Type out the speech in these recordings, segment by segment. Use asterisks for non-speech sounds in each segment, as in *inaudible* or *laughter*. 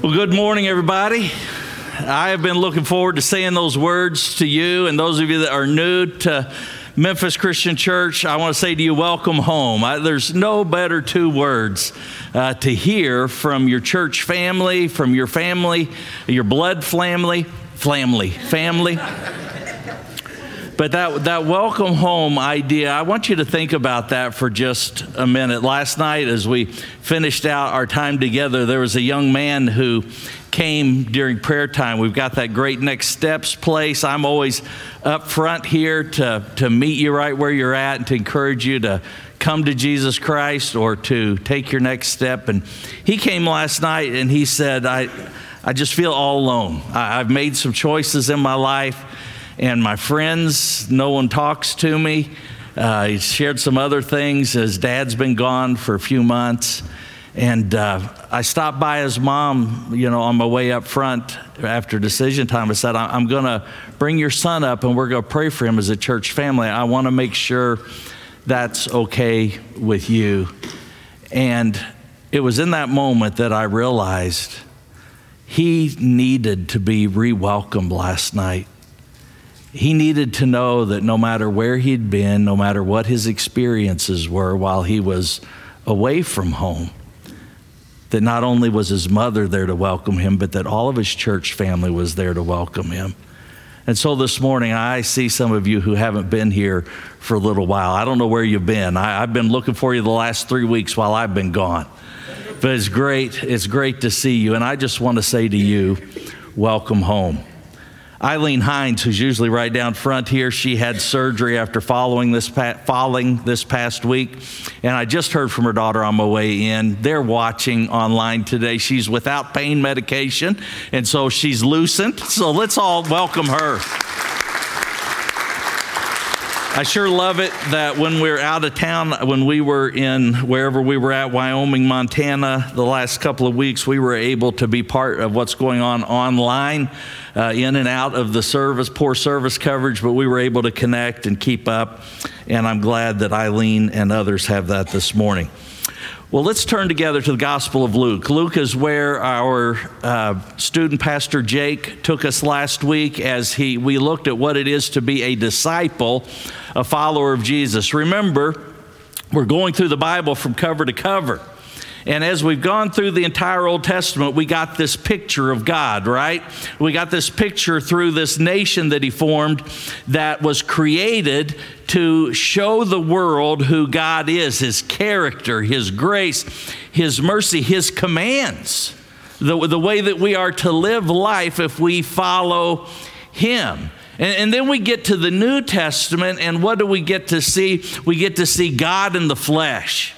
Well, good morning, everybody. I have been looking forward to saying those words to you, and those of you that are new to Memphis Christian Church, I want to say to you, welcome home. I, there's no better two words uh, to hear from your church family, from your family, your blood family, family, family. But that, that welcome home idea, I want you to think about that for just a minute. Last night, as we finished out our time together, there was a young man who came during prayer time. We've got that great next steps place. I'm always up front here to, to meet you right where you're at and to encourage you to come to Jesus Christ or to take your next step. And he came last night and he said, I, I just feel all alone. I, I've made some choices in my life and my friends, no one talks to me. Uh, he shared some other things. His dad's been gone for a few months. And uh, I stopped by his mom, you know, on my way up front after decision time. I said, I'm going to bring your son up and we're going to pray for him as a church family. I want to make sure that's okay with you. And it was in that moment that I realized he needed to be re welcomed last night he needed to know that no matter where he'd been, no matter what his experiences were while he was away from home, that not only was his mother there to welcome him, but that all of his church family was there to welcome him. And so this morning, I see some of you who haven't been here for a little while. I don't know where you've been. I, have been looking for you the last three weeks while I've been gone. But it's great. It's great to see you. And I just want to say to you, welcome home. Eileen Hines, who's usually right down front here, she had surgery after following this pa- falling this past week, and I just heard from her daughter on my way in. They're watching online today. She's without pain medication, and so she's loosened. So let's all welcome her. I sure love it that when we're out of town, when we were in wherever we were at, Wyoming, Montana, the last couple of weeks, we were able to be part of what's going on online, uh, in and out of the service, poor service coverage, but we were able to connect and keep up. And I'm glad that Eileen and others have that this morning. Well, let's turn together to the Gospel of Luke. Luke is where our uh, student pastor Jake took us last week as he we looked at what it is to be a disciple, a follower of Jesus. Remember, we're going through the Bible from cover to cover. And as we've gone through the entire Old Testament, we got this picture of God, right? We got this picture through this nation that He formed that was created to show the world who God is, His character, His grace, His mercy, His commands, the, the way that we are to live life if we follow Him. And, and, then we get to the New Testament, and what do we get to see? We get to see God in the flesh.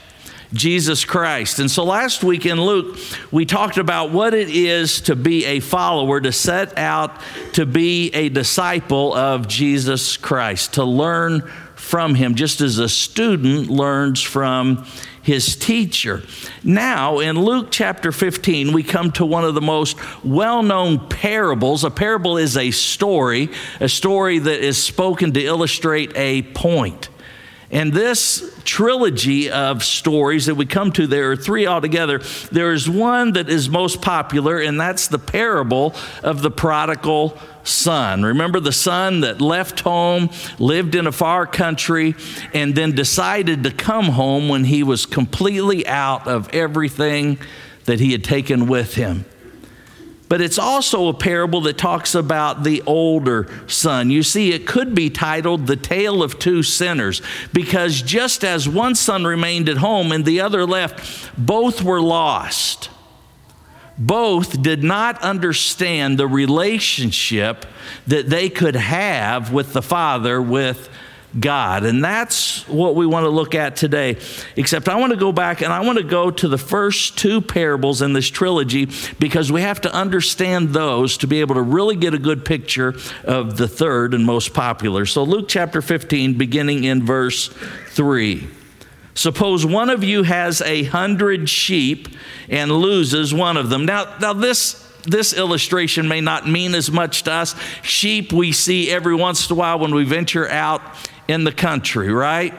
Jesus Christ. And so last week in Luke, we talked about what it is to be a follower, to set out to be a disciple of Jesus Christ, to learn from him, just as a student learns from his teacher. Now, in Luke chapter 15, we come to one of the most well known parables. A parable is a story, a story that is spoken to illustrate a point. And this trilogy of stories that we come to, there are three altogether. There is one that is most popular, and that's the parable of the prodigal son. Remember the son that left home, lived in a far country, and then decided to come home when he was completely out of everything that he had taken with him but it's also a parable that talks about the older son. You see, it could be titled The Tale of Two Sinners, because just as one son remained at home and the other left, both were lost. Both did not understand the relationship that they could have with the Father, with God. And that's what we want to look at today. Except I want to go back and I want to go to the first two parables in this trilogy because we have to understand those to be able to really get a good picture of the third and most popular. So, Luke chapter 15, beginning in verse 3. Suppose one of you has a hundred sheep and loses one of them. Now, now this this illustration may not mean as much to us. Sheep we see every once in a while when we venture out in the country, right?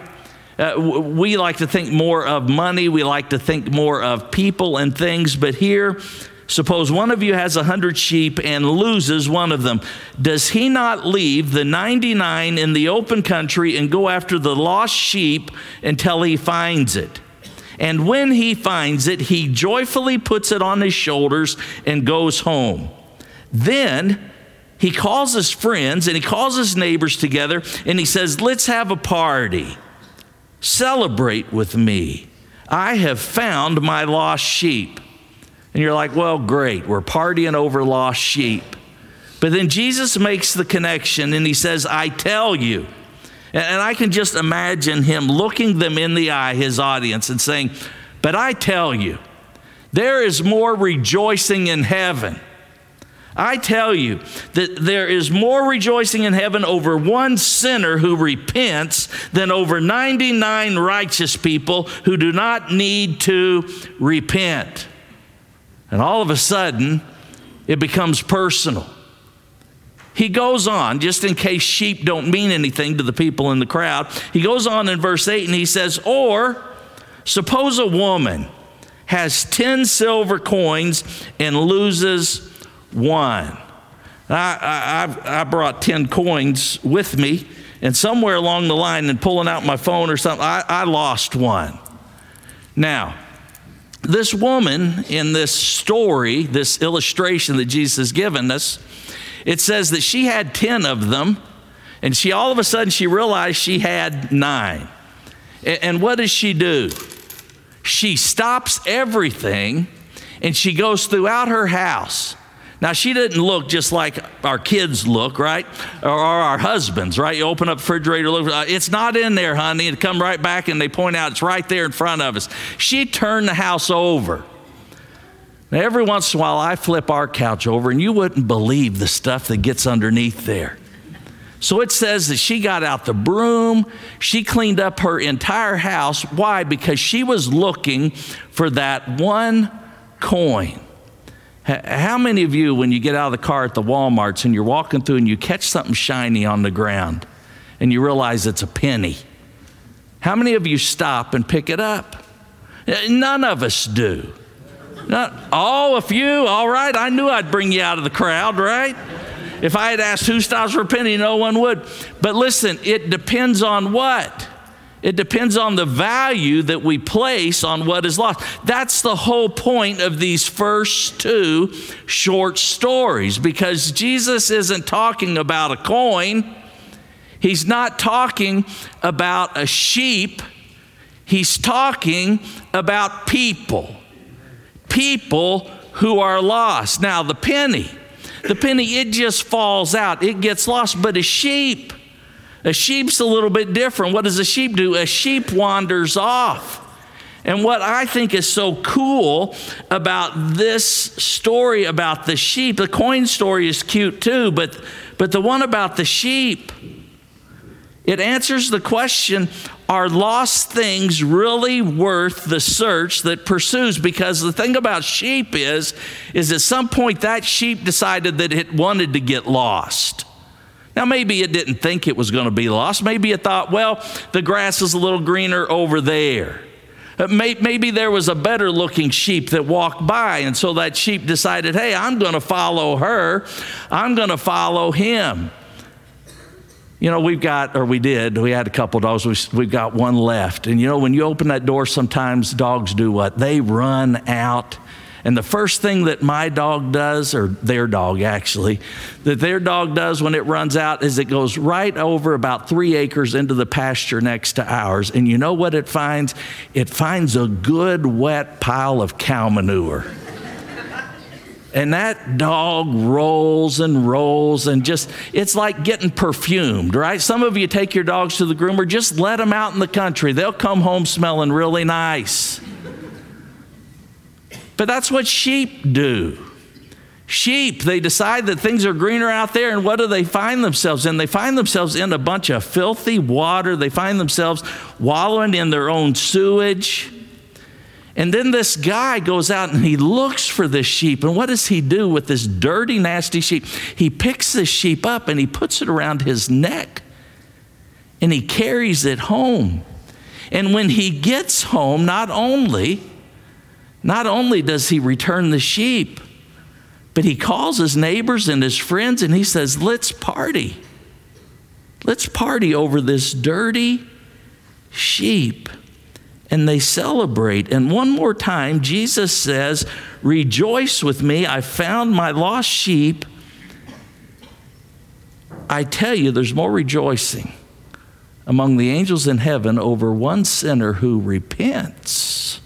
Uh, we like to think more of money, we like to think more of people and things, but here, Suppose one of you has a hundred sheep and loses one of them. Does he not leave the 99 in the open country and go after the lost sheep until he finds it? And when he finds it, he joyfully puts it on his shoulders and goes home. Then he calls his friends and he calls his neighbors together and he says, Let's have a party. Celebrate with me. I have found my lost sheep. And you're like, well, great, we're partying over lost sheep. But then Jesus makes the connection and he says, I tell you. And I can just imagine him looking them in the eye, his audience, and saying, But I tell you, there is more rejoicing in heaven. I tell you that there is more rejoicing in heaven over one sinner who repents than over 99 righteous people who do not need to repent. And all of a sudden, it becomes personal. He goes on, just in case sheep don't mean anything to the people in the crowd, he goes on in verse 8 and he says, Or suppose a woman has 10 silver coins and loses one. I, I, I brought 10 coins with me, and somewhere along the line, and pulling out my phone or something, I, I lost one. Now, this woman in this story, this illustration that Jesus has given us, it says that she had 10 of them, and she all of a sudden she realized she had nine. And what does she do? She stops everything and she goes throughout her house now, she didn't look just like our kids look, right? Or our husbands, right? You open up the refrigerator, look, uh, it's not in there, honey. And come right back and they point out it's right there in front of us. She turned the house over. Now, every once in a while, I flip our couch over, and you wouldn't believe the stuff that gets underneath there. So it says that she got out the broom, she cleaned up her entire house. Why? Because she was looking for that one coin. How many of you, when you get out of the car at the Walmarts and you're walking through and you catch something shiny on the ground and you realize it's a penny? How many of you stop and pick it up? Eh, none of us do. Not, oh, a few, all right. I knew I'd bring you out of the crowd, right? If I had asked who stops for a penny, no one would. But listen, it depends on what? It depends on the value that we place on what is lost. That's the whole point of these first two short stories because Jesus isn't talking about a coin, He's not talking about a sheep, He's talking about people. People who are lost. Now, the penny, the penny, it just falls out, it gets lost, but a sheep, a sheep's a little bit different. What does a sheep do? A sheep wanders off. And what I think is so cool about this story about the sheep, the coin story is cute too, but, but the one about the sheep, it answers the question are lost things really worth the search that pursues because the thing about sheep is is at some point that sheep decided that it wanted to get lost now, maybe it didn't think it was going to be lost. Maybe it thought, well, the grass is a little greener over there. Uh, maybe there was a better looking sheep that walked by, and so that sheep decided, hey, I'm going to follow her. I'm going to follow him. You know, we've got, or we did, we had a couple dogs, we've got one left. And you know, when you open that door, sometimes dogs do what? They run out and the first thing that my dog does, or their dog actually, that their dog does when it runs out is it goes right over about three acres into the pasture next to ours. And you know what it finds? It finds a good wet pile of cow manure. And that dog rolls and rolls and just, it's like getting perfumed, right? Some of you take your dogs to the groomer, just let them out in the country. They'll come home smelling really nice. But that's what sheep do. Sheep, they decide that things are greener out there, and what do they find themselves in? They find themselves in a bunch of filthy water. They find themselves wallowing in their own sewage. And then this guy goes out and he looks for this sheep. And what does he do with this dirty, nasty sheep? He picks this sheep up and he puts it around his neck and he carries it home. And when he gets home, not only not only does he return the sheep, But he calls his neighbors and his friends and he says, Let's party. Let's party over this dirty sheep. And they celebrate. And one more time, Jesus says, Rejoice with me. I found my lost sheep. I tell you, there's more rejoicing among the angels in heaven over one sinner who repents.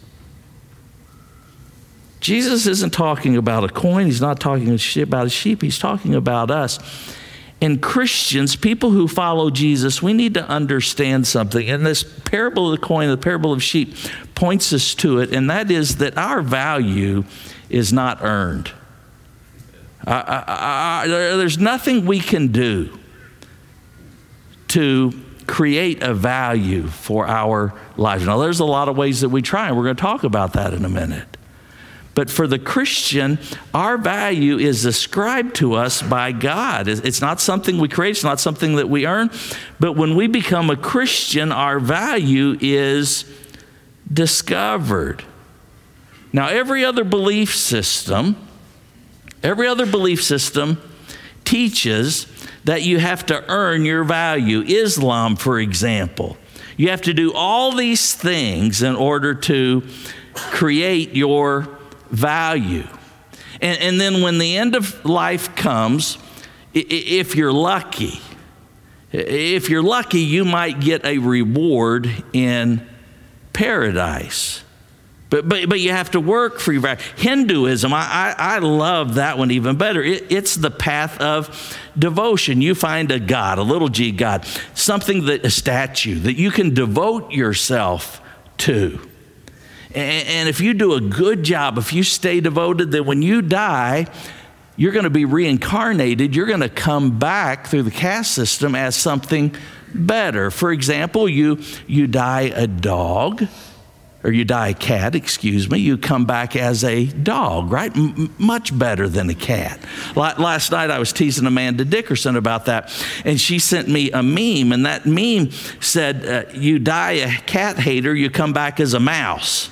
Jesus isn't talking about a coin, he's not talking about a sheep, he's talking about us. And Christians, people who follow Jesus, we need to understand something. And this parable of the coin, the parable of sheep, points us to it, and that is that our value is not earned. there's nothing we can do to create a value for our lives. Now, there's a lot of ways that we try, and we're going to talk about that in a minute. But for the Christian, our value is ascribed to us by God. It's not something we create, it's not something that we earn. But when we become a Christian, our value is discovered. Now, every other belief system, every other belief system teaches that you have to earn your value. Islam, for example, you have to do all these things in order to create your value. And, and then when the end of life comes, if you're lucky, if you're lucky, you might get a reward in paradise. But, but, but you have to work for your value. Hinduism, I, I, I love that one even better. It, it's the path of devotion. You find a God, a little g God, something that, a statue that you can devote yourself to. And if you do a good job, if you stay devoted, then when you die, you're going to be reincarnated. You're going to come back through the caste system as something better. For example, you, you die a dog, or you die a cat, excuse me, you come back as a dog, right? M- much better than a cat. Last night I was teasing Amanda Dickerson about that, and she sent me a meme, and that meme said, uh, You die a cat hater, you come back as a mouse.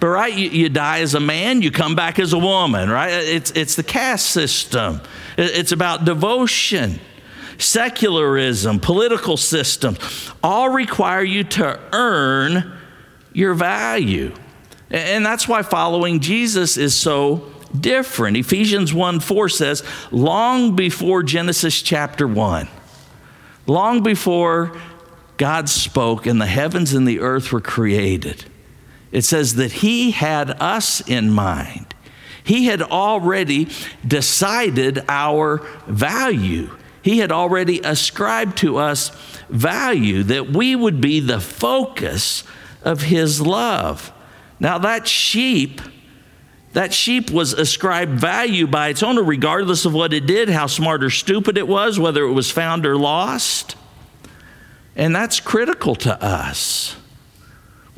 But right, you, you, die as a man, you come back as a woman, right? It's, it's the caste system. It's about devotion. Secularism, political systems, all require you to earn your value. And that's why following Jesus is so different. Ephesians 1 4 says, long before Genesis chapter 1, long before God spoke and the heavens and the earth were created, it says that He had us in mind. He had already decided our value. He had already ascribed to us value, that we would be the focus of His love. Now, that sheep, that sheep was ascribed value by its owner, regardless of what it did, how smart or stupid it was, whether it was found or lost. And that's critical to us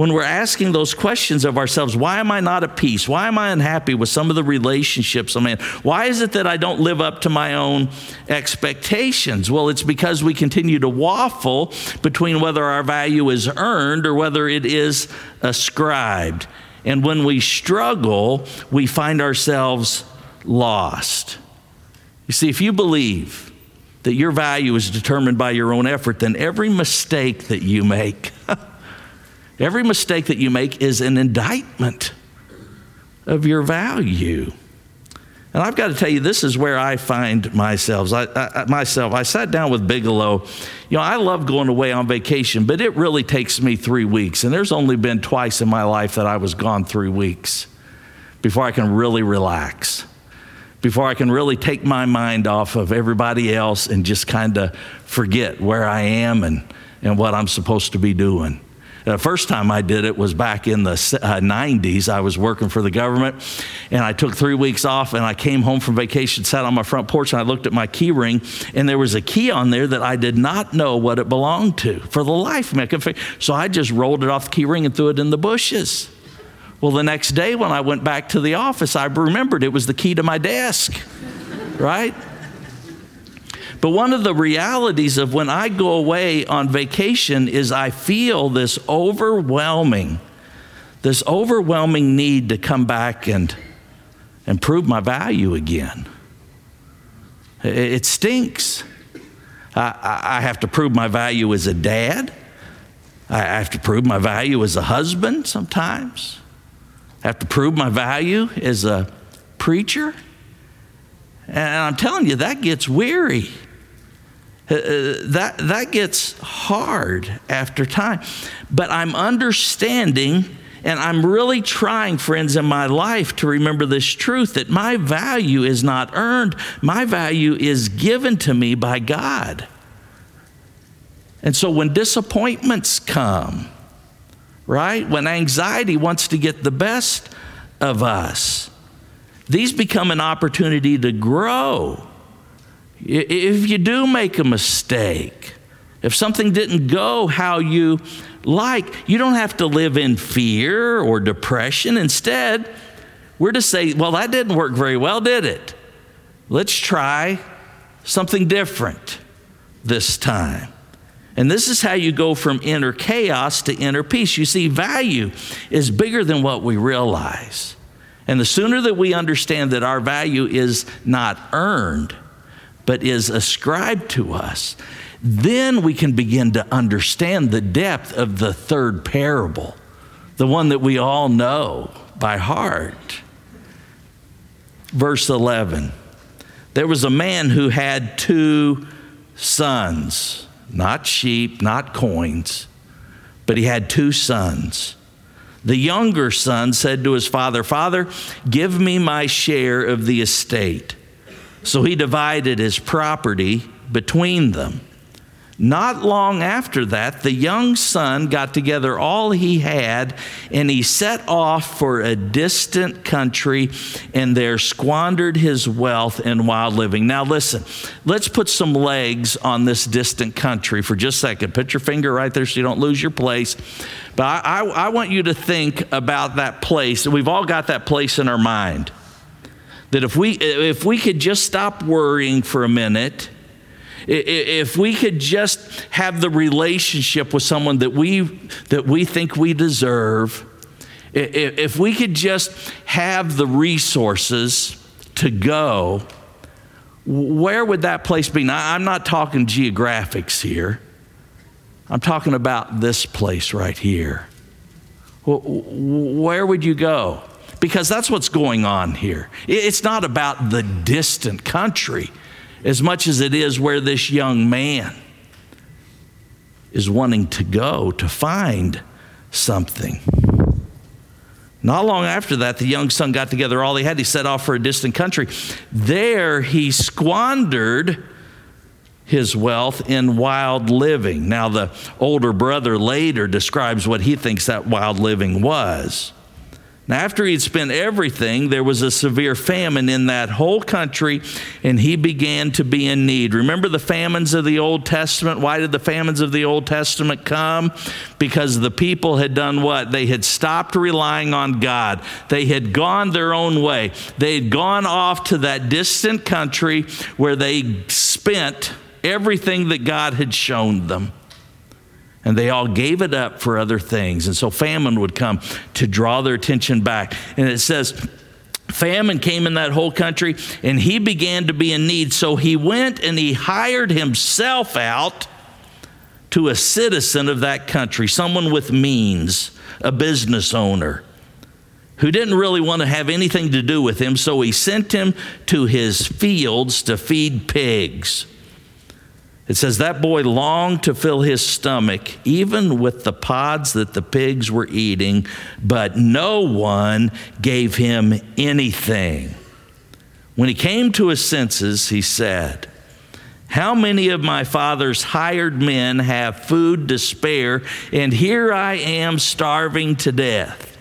when we're asking those questions of ourselves why am I not at peace? Why am I unhappy with some of the relationships I'm in? Why is it that I don't live up to my own expectations? Well, it's because we continue to waffle between whether our value is earned or whether it is ascribed. And when we struggle, we find ourselves lost. You see, if you believe that your value is determined by your own effort, then every mistake that you make, *laughs* Every mistake that you make is an indictment of your value. And I've got to tell you, this is where I find myself. I, I, myself, I sat down with Bigelow. You know, I love going away on vacation, but it really takes me three weeks. And there's only been twice in my life that I was gone three weeks before I can really relax, before I can really take my mind off of everybody else and just kind of forget where I am and, and what I'm supposed to be doing. The first time I did it was back in the uh, 90s. I was working for the government and I took three weeks off and I came home from vacation, sat on my front porch, and I looked at my key ring and there was a key on there that I did not know what it belonged to for the life of me. So I just rolled it off the key ring and threw it in the bushes. Well, the next day when I went back to the office, I remembered it was the key to my desk, *laughs* right? But one of the realities of when I go away on vacation is I feel this overwhelming, this overwhelming need to come back and and prove my value again. It stinks. I, have to prove my value as a dad. I have to prove my value as a husband sometimes. I have to prove my value as a preacher. And I'm telling you, that gets weary. Uh, uh, that, that gets hard after time. But I'm understanding and I'm really trying, friends, in my life to remember this truth that my value is not earned, my value is given to me by God. And so when disappointments come, right, when anxiety wants to get the best of us, these become an opportunity to grow. If you do make a mistake, if something didn't go how you like, you don't have to live in fear or depression. Instead, we're to say, well, that didn't work very well, did it? Let's try something different this time. And this is how you go from inner chaos to inner peace. You see, value is bigger than what we realize. And the sooner that we understand that our value is not earned, but is ascribed to us, then we can begin to understand the depth of the third parable, the one that we all know by heart. Verse 11 There was a man who had two sons, not sheep, not coins, but he had two sons. The younger son said to his father, Father, give me my share of the estate. So he divided his property between them. Not long after that, the young son got together all he had and he set off for a distant country and there squandered his wealth in wild living. Now, listen, let's put some legs on this distant country for just a second. Put your finger right there so you don't lose your place. But I, I, I want you to think about that place. We've all got that place in our mind. That if we, if we could just stop worrying for a minute if we could just have the relationship with someone that we, that we think we deserve, if we could just have the resources to go, where would that place be? Now, I'm not talking geographics here. I'm talking about this place right here. Where would you go? Because that's what's going on here. It's not about the distant country as much as it is where this young man is wanting to go to find something. Not long after that, the young son got together all he had. He set off for a distant country. There, he squandered his wealth in wild living. Now, the older brother later describes what he thinks that wild living was. Now, after he'd spent everything, there was a severe famine in that whole country, and he began to be in need. Remember the famines of the Old Testament? Why did the famines of the Old Testament come? Because the people had done what? They had stopped relying on God, they had gone their own way. They had gone off to that distant country where they spent everything that God had shown them and they all gave it up for other things. And so famine would come to draw their attention back. And it says, famine came in that whole country, and he began to be in need. So he went and he hired himself out to a citizen of that country, someone with means, a business owner. Who didn't really want to have anything to do with him, so he sent him to his fields to feed pigs. It says that boy longed to fill his stomach, even with the pods that the pigs were eating, but no one gave him anything. When he came to his senses, he said, How many of my father's hired men have food to spare, and here I am starving to death?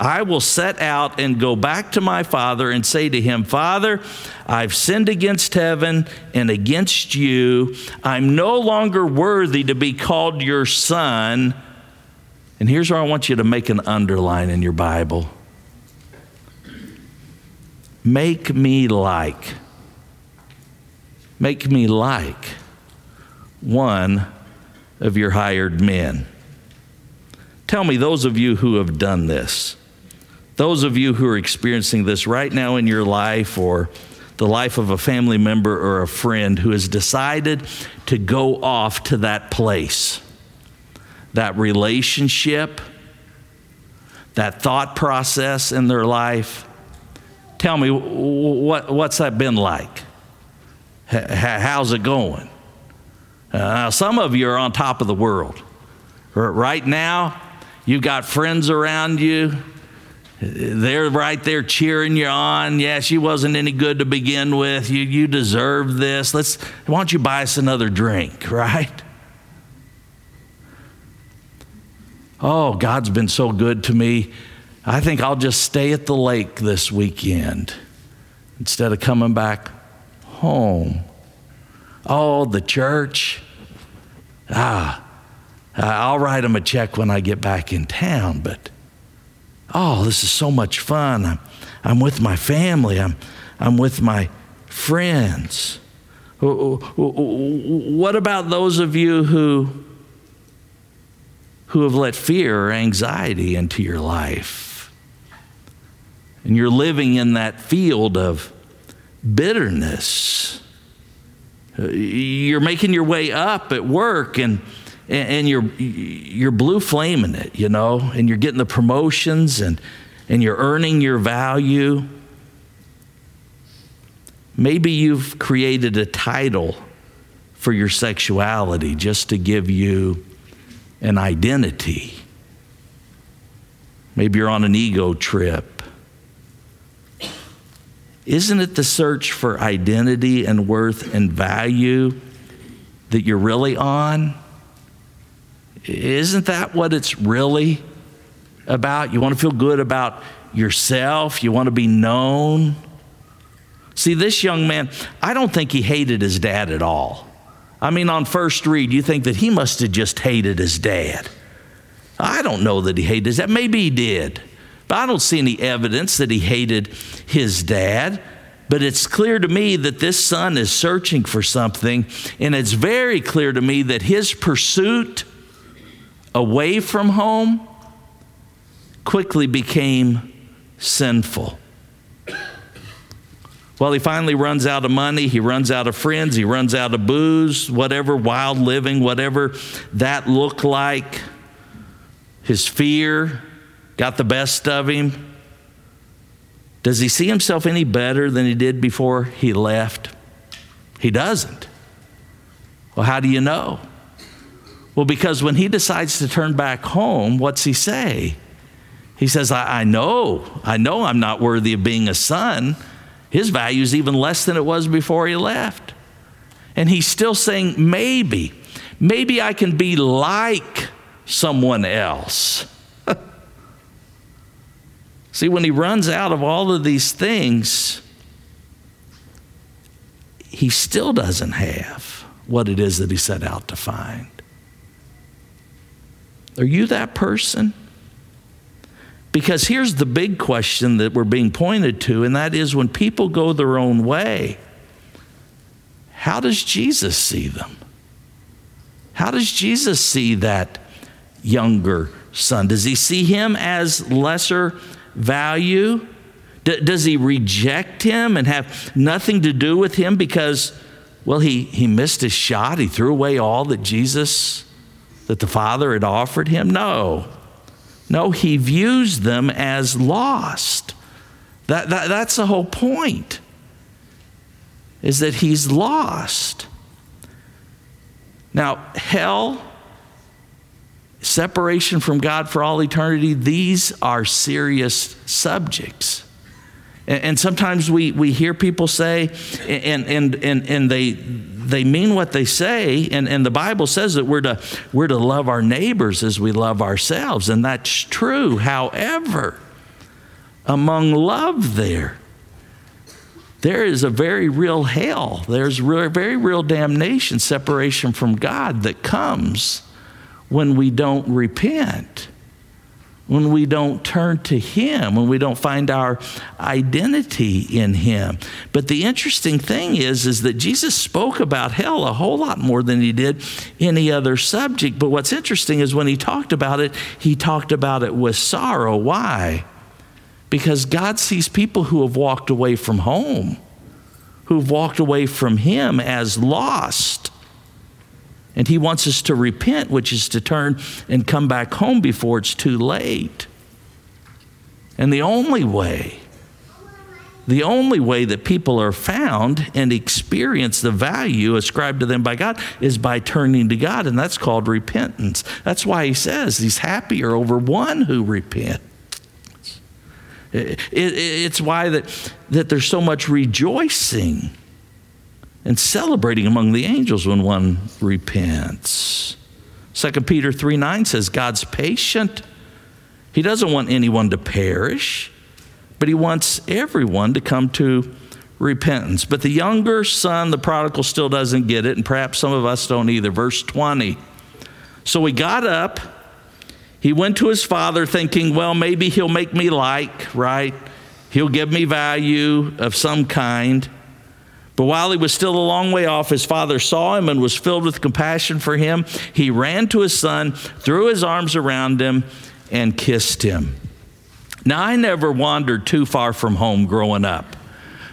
I will set out and go back to my father and say to him, Father, I've sinned against heaven and against you. I'm no longer worthy to be called your son. And here's where I want you to make an underline in your Bible make me like, make me like one of your hired men. Tell me, those of you who have done this, those of you who are experiencing this right now in your life or the life of a family member or a friend who has decided to go off to that place, that relationship, that thought process in their life. Tell me, what, what's that been like? how's it going? Uh, some of you are on top of the world. Right now, you've got friends around you. They're right there cheering you on. Yeah, she wasn't any good to begin with. You, you deserve this. Let's, why don't you buy us another drink, *laughs* right? Oh, God's been so good to me. I think I'll just stay at the lake this weekend instead of coming back home. Oh, the church. Ah, I'll write them a check when I get back in town, but oh, this is so much fun. I'm, I'm with my family, I'm, I'm with my friends. What about those of you who, who have let fear or anxiety into your life? And you're living in that field of bitterness. Uh, you're making your way up at work and and you're you're blue flaming it, you know, and you're getting the promotions and and you're earning your value. Maybe you've created a title for your sexuality just to give you an identity. Maybe you're on an ego trip. Isn't it the search for identity and worth and value that you're really on? Isn't that what it's really about? You want to feel good about yourself, you want to be known. See, this young man, I don't think he hated his dad at all. I mean, on first read, you think that he must have just hated his dad. I don't know that he hated his dad. Maybe he did. But I don't see any evidence that he hated his dad. But it's clear to me that this son is searching for something. And it's very clear to me that his pursuit away from home quickly became sinful. Well, he finally runs out of money, he runs out of friends, he runs out of booze, whatever wild living, whatever that looked like. His fear got the best of him. Does he see himself any better than he did before he left? He doesn't. Well, how do you know? Well, because when he decides to turn back home, what's he say? He says, I, I know, I know I'm not worthy of being a son. His value is even less than it was before he left. And he's still saying, maybe, maybe I can be like someone else. *laughs* See, when he runs out of all of these things, he still doesn't have what it is that he set out to find. Are you that person? Because here's the big question that we're being pointed to, and that is when people go their own way, how does Jesus see them? How does Jesus see that younger son? Does he see him as lesser value? D- does he reject him and have nothing to do with him because, well, he, he missed his shot? He threw away all that Jesus that the Father had offered him? No. No, he views them as lost. That, that, that's the whole point, is that he's lost. Now, hell, separation from God for all eternity, these are serious subjects. And, and sometimes we, we hear people say, and, and, and, and they, they mean what they say, and, and the Bible says that we're to, we're to love our neighbors as we love ourselves, and that's true. However, among love there, there is a very real hell. There's very real damnation, separation from God that comes when we don't repent when we don't turn to Him, when we don't find our identity in Him. But the interesting thing is, is that Jesus spoke about hell a whole lot more than He did any other subject. But what's interesting is when He talked about it, He talked about it with sorrow. Why? because God sees people who have walked away from home, who've walked away from Him as lost. And He wants us to repent, which is to turn and come back home before it's too late. And the only way, the only way that people are found and experience the value ascribed to them by God is by turning to God, and that's called repentance. That's why He says He's happier over one who repents it, it, it's why that, that there's so much rejoicing and celebrating among the angels when one repents. 2 Peter 3 9 says, God's patient. He doesn't want anyone to perish, but he wants everyone to come to repentance. But the younger son, the prodigal, still doesn't get it, and perhaps some of us don't either. Verse 20. So he got up he went to his father thinking, well, maybe he'll make me like, right? He'll give me value of some kind. But while he was still a long way off, his father saw him and was filled with compassion for him. He ran to his son, threw his arms around him, and kissed him. Now, I never wandered too far from home growing up.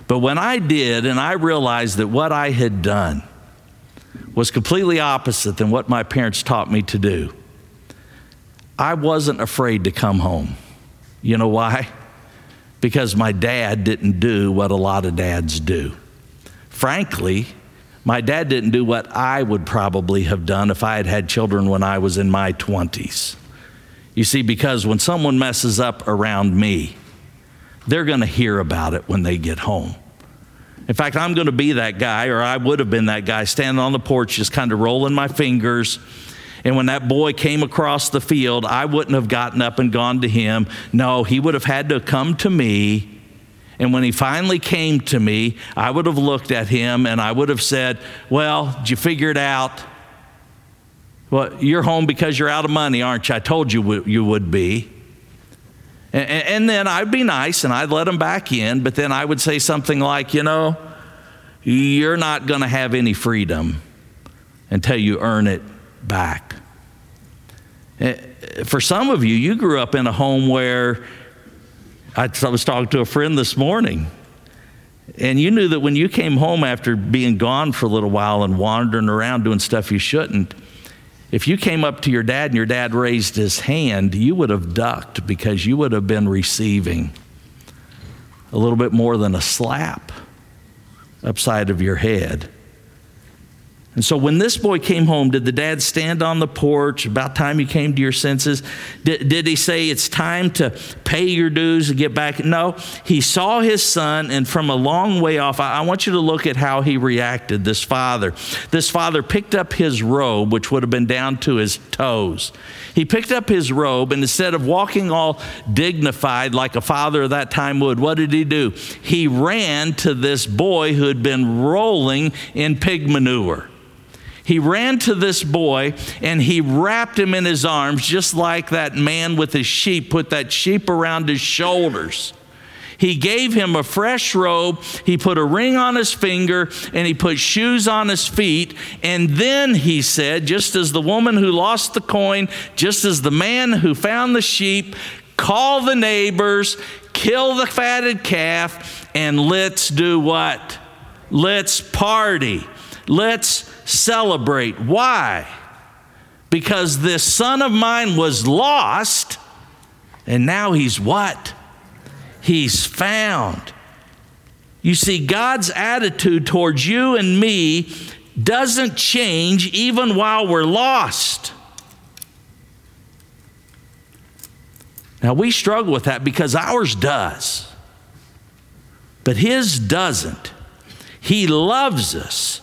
But when I did, and I realized that what I had done was completely opposite than what my parents taught me to do, I wasn't afraid to come home. You know why? Because my dad didn't do what a lot of dads do. Frankly, my dad didn't do what I would probably have done if I had had children when I was in my 20s. You see, because when someone messes up around me, they're going to hear about it when they get home. In fact, I'm going to be that guy, or I would have been that guy, standing on the porch, just kind of rolling my fingers and when that boy came across the field, I wouldn't have gotten up and gone to him. No, he would have had to come to me. And when he finally came to me, I would have looked at him and I would have said, Well, did you figure it out? Well, you're home because you're out of money, aren't you? I told you you would be. And then I'd be nice and I'd let him back in, but then I would say something like, You know, you're not going to have any freedom until you earn it back. For some of you, you grew up in a home where I was talking to a friend this morning, and you knew that when you came home after being gone for a little while and wandering around doing stuff you shouldn't, if you came up to your dad and your dad raised his hand, you would have ducked because you would have been receiving a little bit more than a slap upside of your head. And so when this boy came home, did the dad stand on the porch about time you came to your senses? Did, did he say it's time to pay your dues and get back? No. He saw his son, and from a long way off, I, I want you to look at how he reacted, this father. This father picked up his robe, which would have been down to his toes. He picked up his robe, and instead of walking all dignified like a father of that time would, what did he do? He ran to this boy who had been rolling in pig manure he ran to this boy and he wrapped him in his arms, just like that man with his sheep put that sheep around his shoulders. He gave him a fresh robe, he put a ring on his finger, and he put shoes on his feet. And then he said, just as the woman who lost the coin, just as the man who found the sheep, call the neighbors, kill the fatted calf, and let's do what? Let's party. Let's celebrate. Why? Because this son of mine was lost, and now he's what? He's found. You see, God's attitude towards you and me doesn't change even while we're lost. Now, we struggle with that because ours does, but His doesn't. He loves us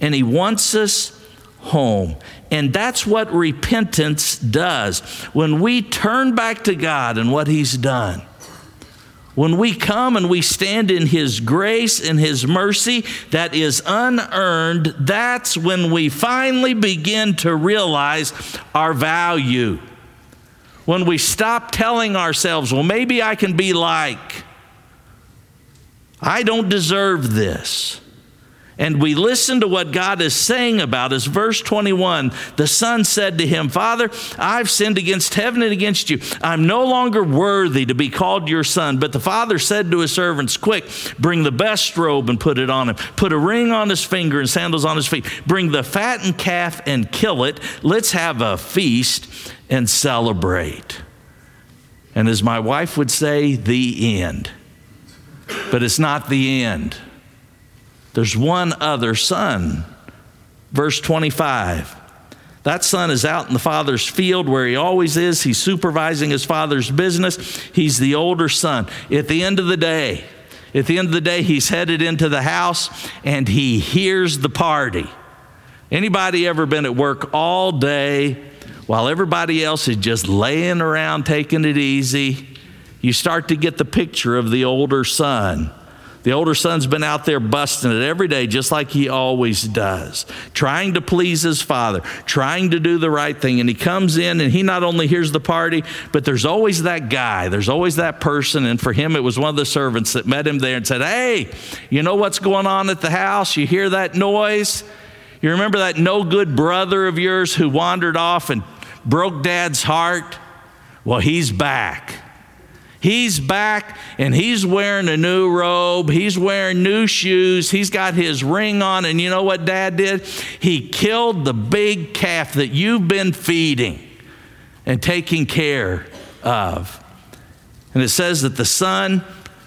and He wants us home. And that's what repentance does. When we turn back to God and what He's done, when we come and we stand in His grace and His mercy that is unearned, that's when we finally begin to realize our value. When we stop telling ourselves, well, maybe I can be like, I don't deserve this. And we listen to what God is saying about us. Verse 21 the son said to him, Father, I've sinned against heaven and against you. I'm no longer worthy to be called your son. But the father said to his servants, Quick, bring the best robe and put it on him. Put a ring on his finger and sandals on his feet. Bring the fattened calf and kill it. Let's have a feast and celebrate. And as my wife would say, the end. But it's not the end. There's one other son. Verse 25. That son is out in the father's field where he always is. He's supervising his father's business. He's the older son. At the end of the day, at the end of the day, he's headed into the house and he hears the party. Anybody ever been at work all day while everybody else is just laying around taking it easy? You start to get the picture of the older son the older son's been out there busting it every day, just like he always does, trying to please his father, trying to do the right thing. And he comes in and he not only hears the party, but there's always that guy, there's always that person. And for him, it was one of the servants that met him there and said, Hey, you know what's going on at the house? You hear that noise? You remember that no good brother of yours who wandered off and broke dad's heart? Well, he's back. He's back and he's wearing a new robe. He's wearing new shoes. He's got his ring on. And you know what dad did? He killed the big calf that you've been feeding and taking care of. And it says that the son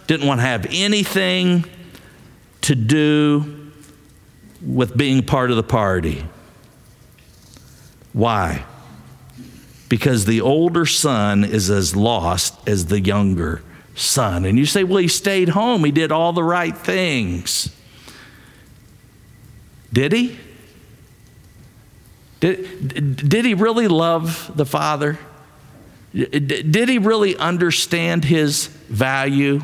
didn't want to have anything to do with being part of the party. Why? Because the older son is as lost as the younger son. And you say, well, he stayed home, he did all the right things. Did he? Did, did he really love the Father? Did he really understand his value?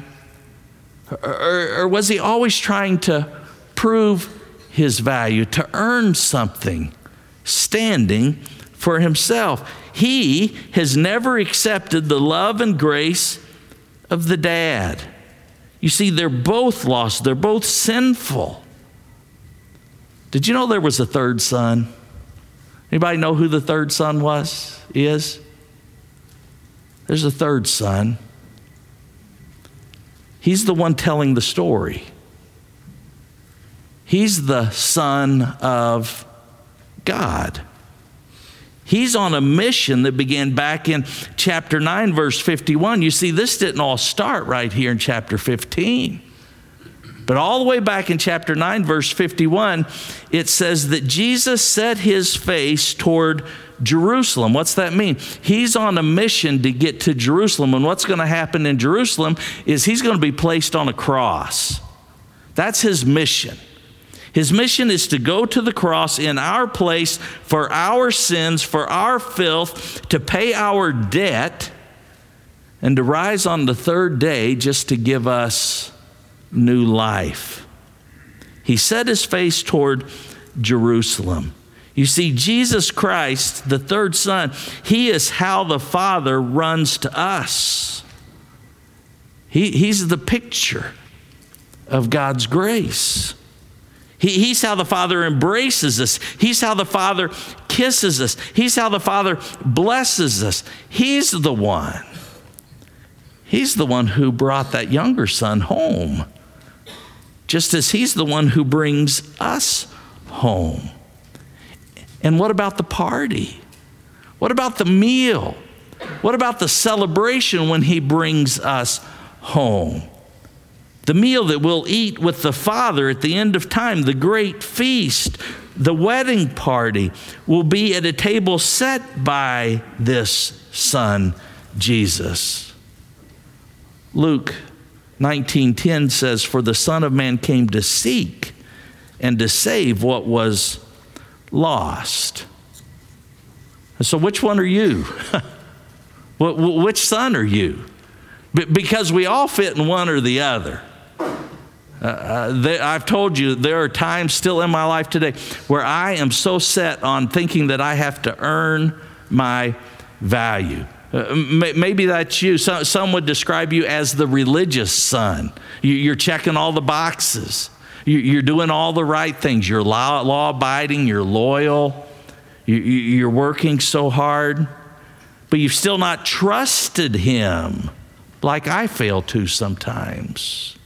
Or, or, was he always trying to prove his value, to earn something, standing for himself? he has never accepted the love and grace of the dad. You see, they're both lost, they're both sinful. Did you know there was a third son? Anybody know who the third son was? Is? There's a third son. He's the one telling the story. He's the son of God. He's on a mission that began back in chapter 9, verse 51. You see, this didn't all start right here in chapter 15. But all the way back in chapter 9, verse 51, it says that Jesus set his face toward Jerusalem. What's that mean? He's on a mission to get to Jerusalem. And what's going to happen in Jerusalem is he's going to be placed on a cross. That's his mission. His mission is to go to the cross in our place for our sins, for our filth, to pay our debt, and to rise on the third day just to give us new life. He set his face toward Jerusalem. You see, Jesus Christ, the third Son, He is how the Father runs to us. He, he's the picture of God's grace. He, he's how the Father embraces us. He's how the Father kisses us. He's how the Father blesses us. He's the one. He's the one who brought that younger son home, just as He's the one who brings us home. And what about the party? What about the meal? What about the celebration when He brings us home? The meal that we'll eat with the Father at the end of time, the great feast, the wedding party, will be at a table set by this Son, Jesus. Luke 19:10 says, "For the Son of Man came to seek and to save what was lost." So, which one are you? *laughs* which son are you? Because we all fit in one or the other. Uh, uh, they, I've told you there are times still in my life today where I am so set on thinking that I have to earn my value. Uh, maybe that's you. Some, some, would describe you as the religious son. You, you're checking all the boxes. You're doing all the right things. You're law abiding, you're loyal, you're working so hard, but you've still not trusted Him like I fail to sometimes.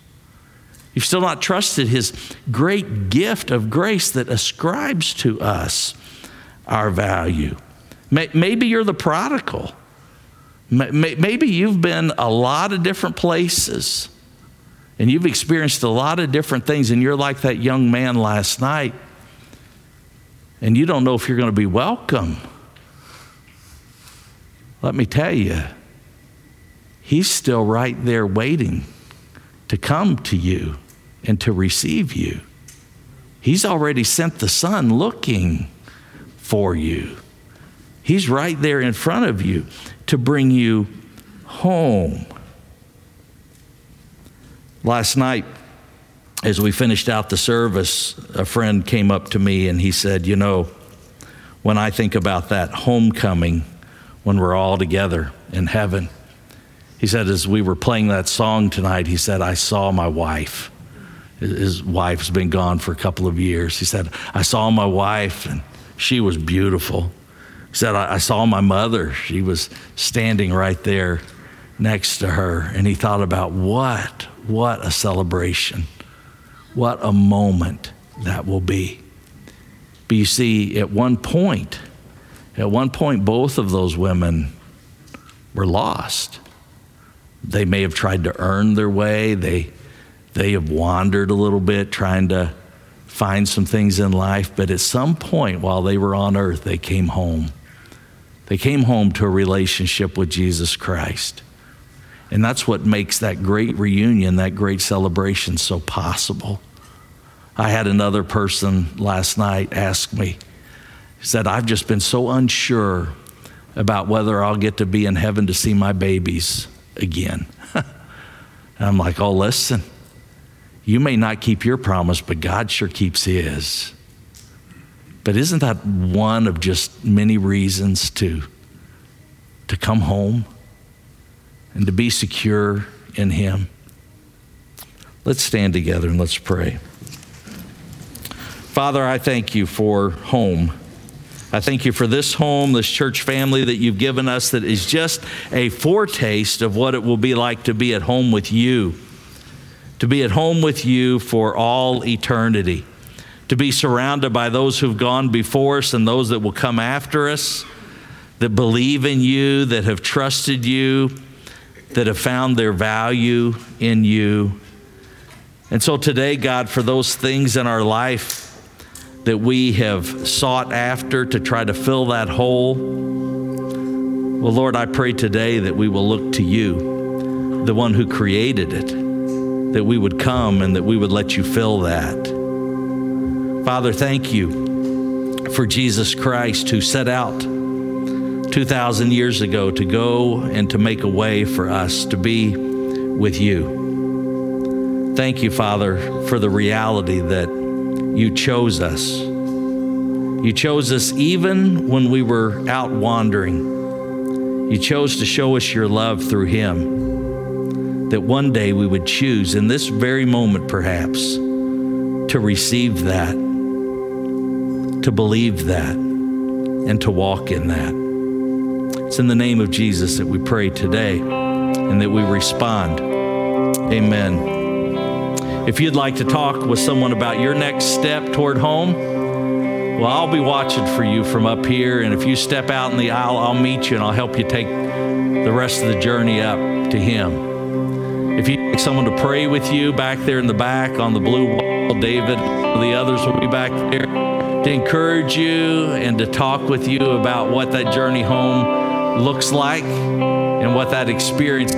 You've still not trusted His great gift of grace that ascribes to us our value. Maybe you're the prodigal. Maybe you've been a lot of different places and you've experienced a lot of different things, and you're like that young man last night, and you don't know if you're going to be welcome. Let me tell you, He's still right there waiting to come to you and to receive you. He's already sent the Son looking for you. He's right there in front of you to bring you home. Last night, as we finished out the service, a friend came up to me and he said, You know, when I think about that homecoming, when we're all together in heaven, he said, as we were playing that song tonight, he said, I saw my wife. His wife's been gone for a couple of years. He said, I saw my wife and she was beautiful. He said, I, saw my mother. She was standing right there next to her. And he thought about what what a celebration. What a moment that will be. But you see, at one point, at one point, both of those women were lost. They may have tried to earn their way. They, they have wandered a little bit trying to find some things in life. But at some point while they were on earth, they came home. They came home to a relationship with Jesus Christ. And that's what makes that great reunion, that great celebration so possible. I had another person last night ask me, he said, I've just been so unsure about whether I'll get to be in heaven to see my babies again. *laughs* I'm like, oh, listen, you may not keep your promise, but God sure keeps his. But isn't that one of just many reasons to, to come home? and to be secure in Him. Let's stand together and let's pray. Father, I thank you for home. I thank you for this home, this church family that you've given us that is just a foretaste of what it will be like to be at home with you, to be at home with you for all eternity, to be surrounded by those who've gone before us and those that will come after us, that believe in you, that have trusted you that have found their value in you. And so today, God, for those things in our life that we have sought after to try to fill that hole, well, Lord, I pray today that we will look to you, the one who created it, that we would come and that we would let you fill that. Father, thank you for Jesus Christ who set out 2,000 years ago to go and to make a way for us to be with you. Thank you, Father, for the reality that you chose us. You chose us even when we were out wandering. You chose to show us your love through Him. That one day we would choose, in this very moment perhaps, to receive that, to believe that, and to walk in that. It's in the name of Jesus that we pray today and that we respond. Amen. If you'd like to talk with someone about your next step toward home, well, I'll be watching for you from up here. And if you step out in the aisle, I'll meet you and I'll help you take the rest of the journey up to Him. Someone to pray with you back there in the back on the blue wall, David, the others will be back there to encourage you and to talk with you about what that journey home looks like and what that experience